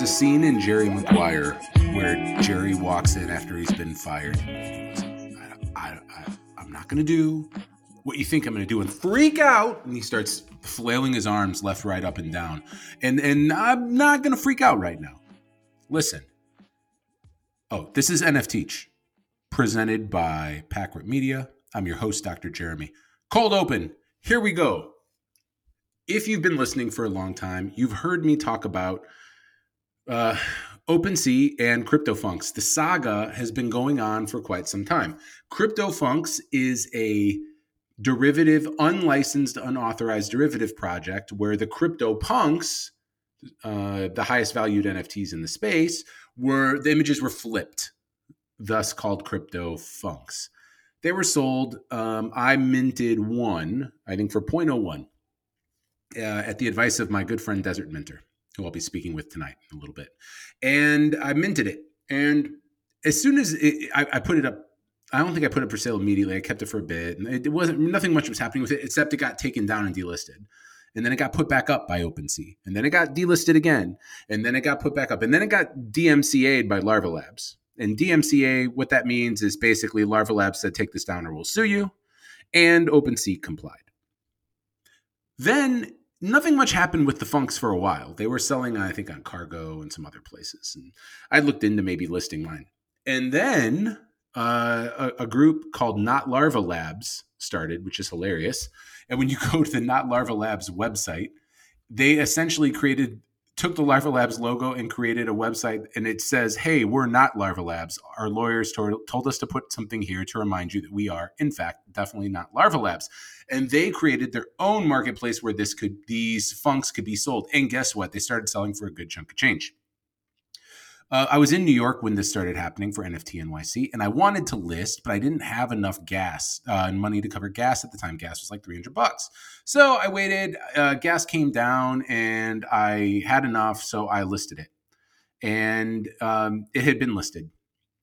There's a scene in Jerry Maguire where Jerry walks in after he's been fired. I, I'm not going to do what you think I'm going to do and freak out. And he starts flailing his arms left, right, up, and down. And, and I'm not going to freak out right now. Listen. Oh, this is NF presented by Packward Media. I'm your host, Dr. Jeremy. Cold open. Here we go. If you've been listening for a long time, you've heard me talk about uh, OpenSea and CryptoFunks. The saga has been going on for quite some time. CryptoFunks is a derivative, unlicensed, unauthorized derivative project where the CryptoPunks, uh, the highest valued NFTs in the space, were the images were flipped, thus called CryptoFunks. They were sold. Um, I minted one, I think, for 0.01 uh, at the advice of my good friend Desert Minter who I'll be speaking with tonight in a little bit. And I minted it. And as soon as it, I, I, put it up, I don't think I put it for sale immediately. I kept it for a bit. And it, wasn't nothing much was happening with it except it got taken down and delisted. And then it got put back up by OpenSea. And then it got delisted again. And then it got put back up. And then it got DMCA'd by Larva Labs. And DMCA, what that means is basically Larva Labs said, take this down or we'll sue you. And OpenSea complied. Then nothing much happened with the Funks for a while. They were selling, I think, on Cargo and some other places. And I looked into maybe listing mine. And then uh, a, a, group called Not Larva Labs started, which is hilarious. And when you go to the Not Larva Labs website, they essentially created took the Larva Labs logo and created a website and it says, Hey, we're not Larva Labs. Our lawyers told, us to put something here to remind you that we are, in fact, definitely not Larva Labs. And they created their own marketplace where this could, these funks could be sold. And guess what? They started selling for a good chunk of change. Uh, I was in New York when this started happening for NFT NYC, and I wanted to list, but I didn't have enough gas uh, and money to cover gas at the time. Gas was like 300 bucks. So I waited, uh, gas came down, and I had enough, so I listed it. And um, it had been listed.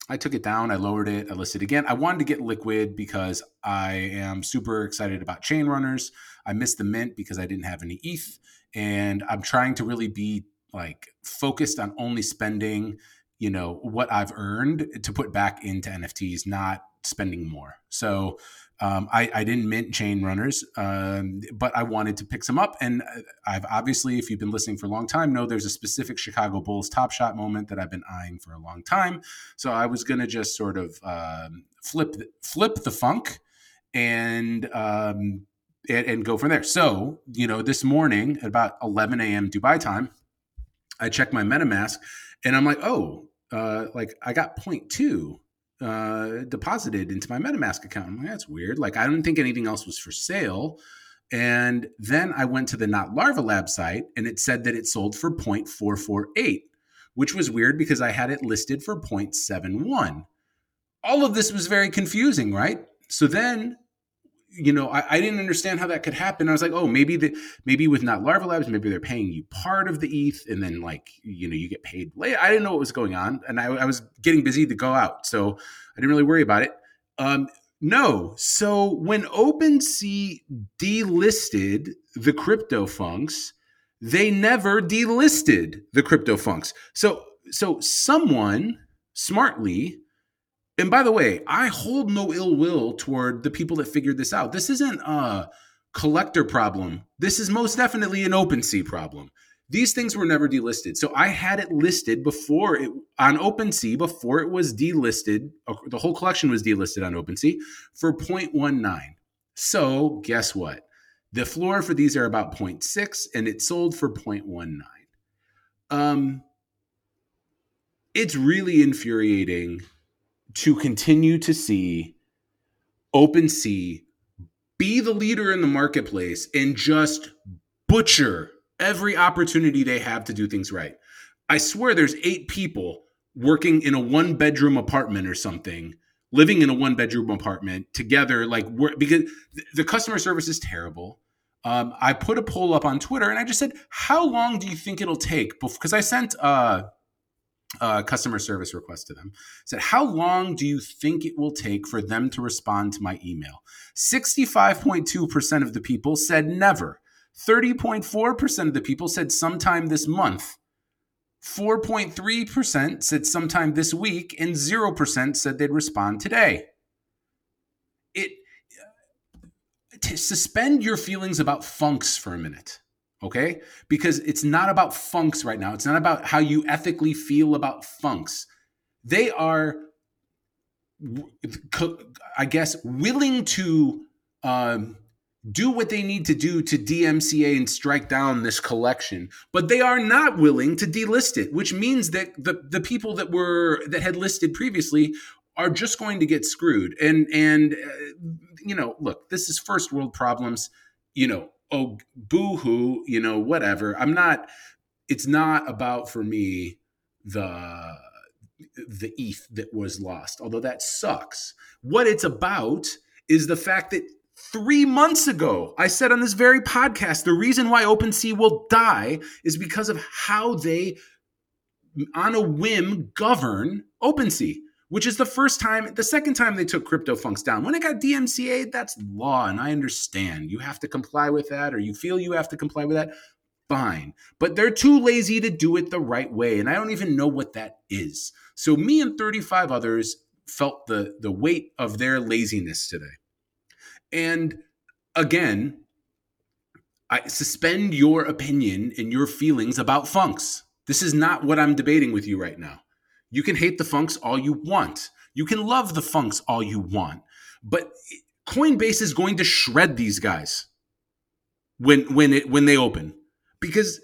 I took it down, I lowered it, I listed again. I wanted to get liquid because I am super excited about chain runners. I missed the mint because I didn't have any ETH, and I'm trying to really be like focused on only spending you know what i've earned to put back into nfts not spending more so um, I, I, didn't mint chain runners um, but i wanted to pick some up and uh, i've obviously if you've been listening for a long time know there's a specific chicago bulls top shot moment that i've been eyeing for a long time so i was going to just sort of um, flip flip the funk and um, and, and, go from there. So, you know, this morning at about 11 a.m. Dubai time, I check my MetaMask and I'm like, oh, uh, like I got 0.2 uh, deposited into my MetaMask account. I'm like, that's weird. Like I didn't think anything else was for sale. And then I went to the Not Larva Lab site and it said that it sold for 0.448, which was weird because I had it listed for 0.71. All of this was very confusing, right? So then you know, I, I, didn't understand how that could happen. I was like, oh, maybe the maybe with not Larva Labs, maybe they're paying you part of the ETH, and then like you know you get paid late. I didn't know what was going on, and I, I was getting busy to go out, so I didn't really worry about it. Um, no, so when OpenSea delisted the CryptoFunks, they never delisted the CryptoFunks. So so someone smartly and by the way, I hold no ill will toward the people that figured this out. This isn't a collector problem. This is most definitely an OpenSea problem. These things were never delisted. So I had it listed before it on OpenSea before it was delisted. Uh, the whole collection was delisted on OpenSea for 0.19. So guess what? The floor for these are about 0.6 and it sold for 0.19. Um, it's really infuriating to continue to see OpenSea be the leader in the marketplace and just butcher every opportunity they have to do things right. I swear there's eight people working in a one bedroom apartment or something, living in a one bedroom apartment together, like because the customer service is terrible. Um, I put a poll up on Twitter and I just said, "How long do you think it'll take?" Because I sent uh, uh, customer service request to them. Said, How long do you think it will take for them to respond to my email? 65.2% of the people said never. 30.4% of the people said sometime this month. 4.3% said sometime this week, and 0% said they'd respond today. It to suspend your feelings about funks for a minute, okay? Because it's not about funks right now. It's not about how you ethically feel about funks. They are, I guess, willing to um, do what they need to do to DMCA and strike down this collection, but they are not willing to delist it, which means that the, the people that were that had listed previously are just going to get screwed. And and uh, you know, look, this is first world problems. You know, oh boo hoo, you know, whatever. I'm not. It's not about for me the the ETH that was lost, although that sucks. What it's about is the fact that three months ago, I said on this very podcast, the reason why OpenSea will die is because of how they, on a whim, govern OpenSea which is the first time, the second time they took CryptoFunks down. When it got DMCA, that's law, and I understand. You have to comply with that, or you feel you have to comply with that. Fine. But they're too lazy to do it the right way, and I don't even know what that is. So me and 35 others felt the the weight of their laziness today. And again, I suspend your opinion and your feelings about funks. This is not what I'm debating with you right now. You can hate the funks all you want. You can love the funks all you want. But Coinbase is going to shred these guys when when it when they open because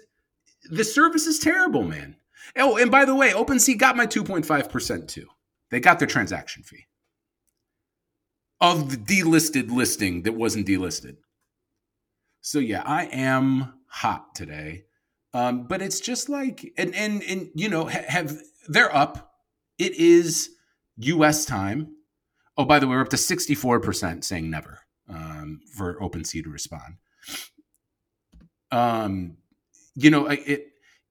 the service is terrible, man. Oh, and by the way, OpenSea got my 2.5% too. They got their transaction fee of the delisted listing that wasn't delisted. So yeah, I am hot today. Um, but it's just like and and and you know have they're up. It is U.S. time. Oh, by the way, we're up to 64% saying never um, for OpenSea to respond. Um, you know, it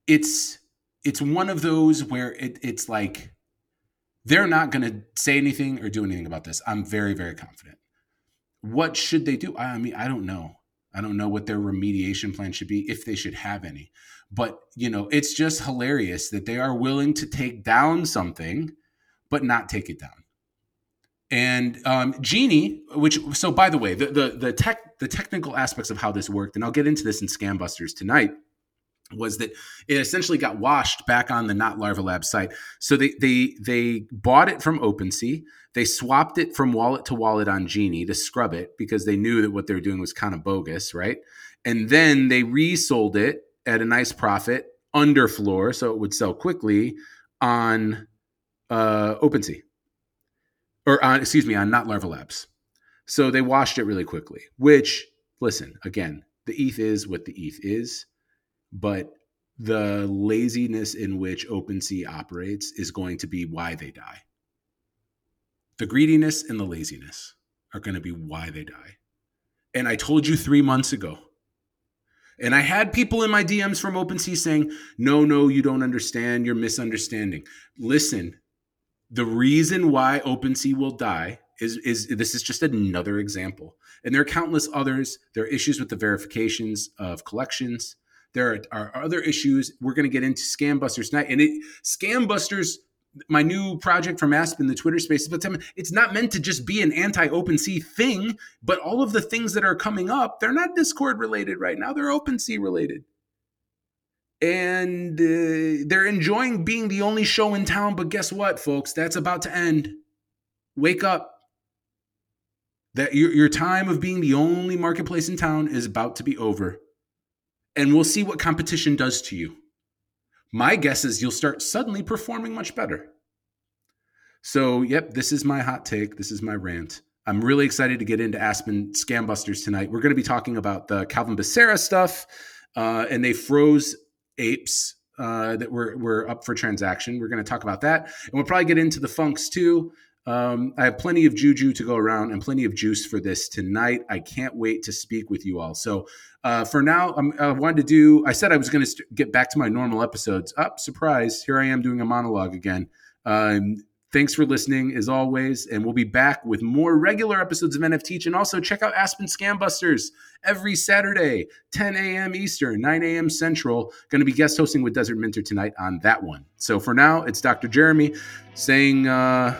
it's it's one of those where it, it's like they're not going to say anything or do anything about this. I'm very very confident. What should they do? I mean, I don't know. I don't know what their remediation plan should be if they should have any. But, you know, it's just hilarious that they are willing to take down something, but not take it down. And um, Genie, which so by the way, the, the the tech the technical aspects of how this worked, and I'll get into this in Scambusters tonight, was that it essentially got washed back on the Not Larva Lab site. So they they they bought it from OpenSea. They swapped it from wallet to wallet on Genie to scrub it because they knew that what they were doing was kind of bogus, right? And then they resold it at a nice profit under floor, so it would sell quickly on uh, OpenSea or on excuse me on not Larva Labs. So they washed it really quickly. Which listen again, the ETH is what the ETH is, but the laziness in which OpenSea operates is going to be why they die. The greediness and the laziness are going to be why they die. And I told you three months ago and I had people in my DMs from OpenSea saying, no, no, you don't understand. You're misunderstanding. Listen, the reason why OpenSea will die is, is this is just another example. And there are countless others. There are issues with the verifications of collections. There are, are other issues. We're going to get into Scambusters tonight. And it, Scambusters my new project from Aspen, the Twitter space, but it's not meant to just be an anti-OpenSea thing, but all of the things that are coming up, they're not Discord related right now. They're OpenSea related. And uh, they're enjoying being the only show in town, but guess what, folks? That's about to end. Wake up. That your, your time of being the only marketplace in town is about to be over. And we'll see what competition does to you my guess is you'll start suddenly performing much better. So, yep, this is my hot take. This is my rant. I'm really excited to get into Aspen Scambusters tonight. We're going to be talking about the Calvin Becerra stuff, uh, and they froze apes uh, that were, were up for transaction. We're going to talk about that. And we'll probably get into the funks too. Um, I have plenty of juju to go around and plenty of juice for this tonight. I can't wait to speak with you all. So uh, for now, I'm, i wanted to do. I said I was going to st- get back to my normal episodes. Up, oh, surprise! Here I am doing a monologue again. Um, Thanks for listening, as always, and we'll be back with more regular episodes of NFT. And also check out Aspen Scambusters every Saturday, 10 a.m. Eastern, 9 a.m. Central. Going to be guest hosting with Desert Minter tonight on that one. So for now, it's Dr. Jeremy saying, uh,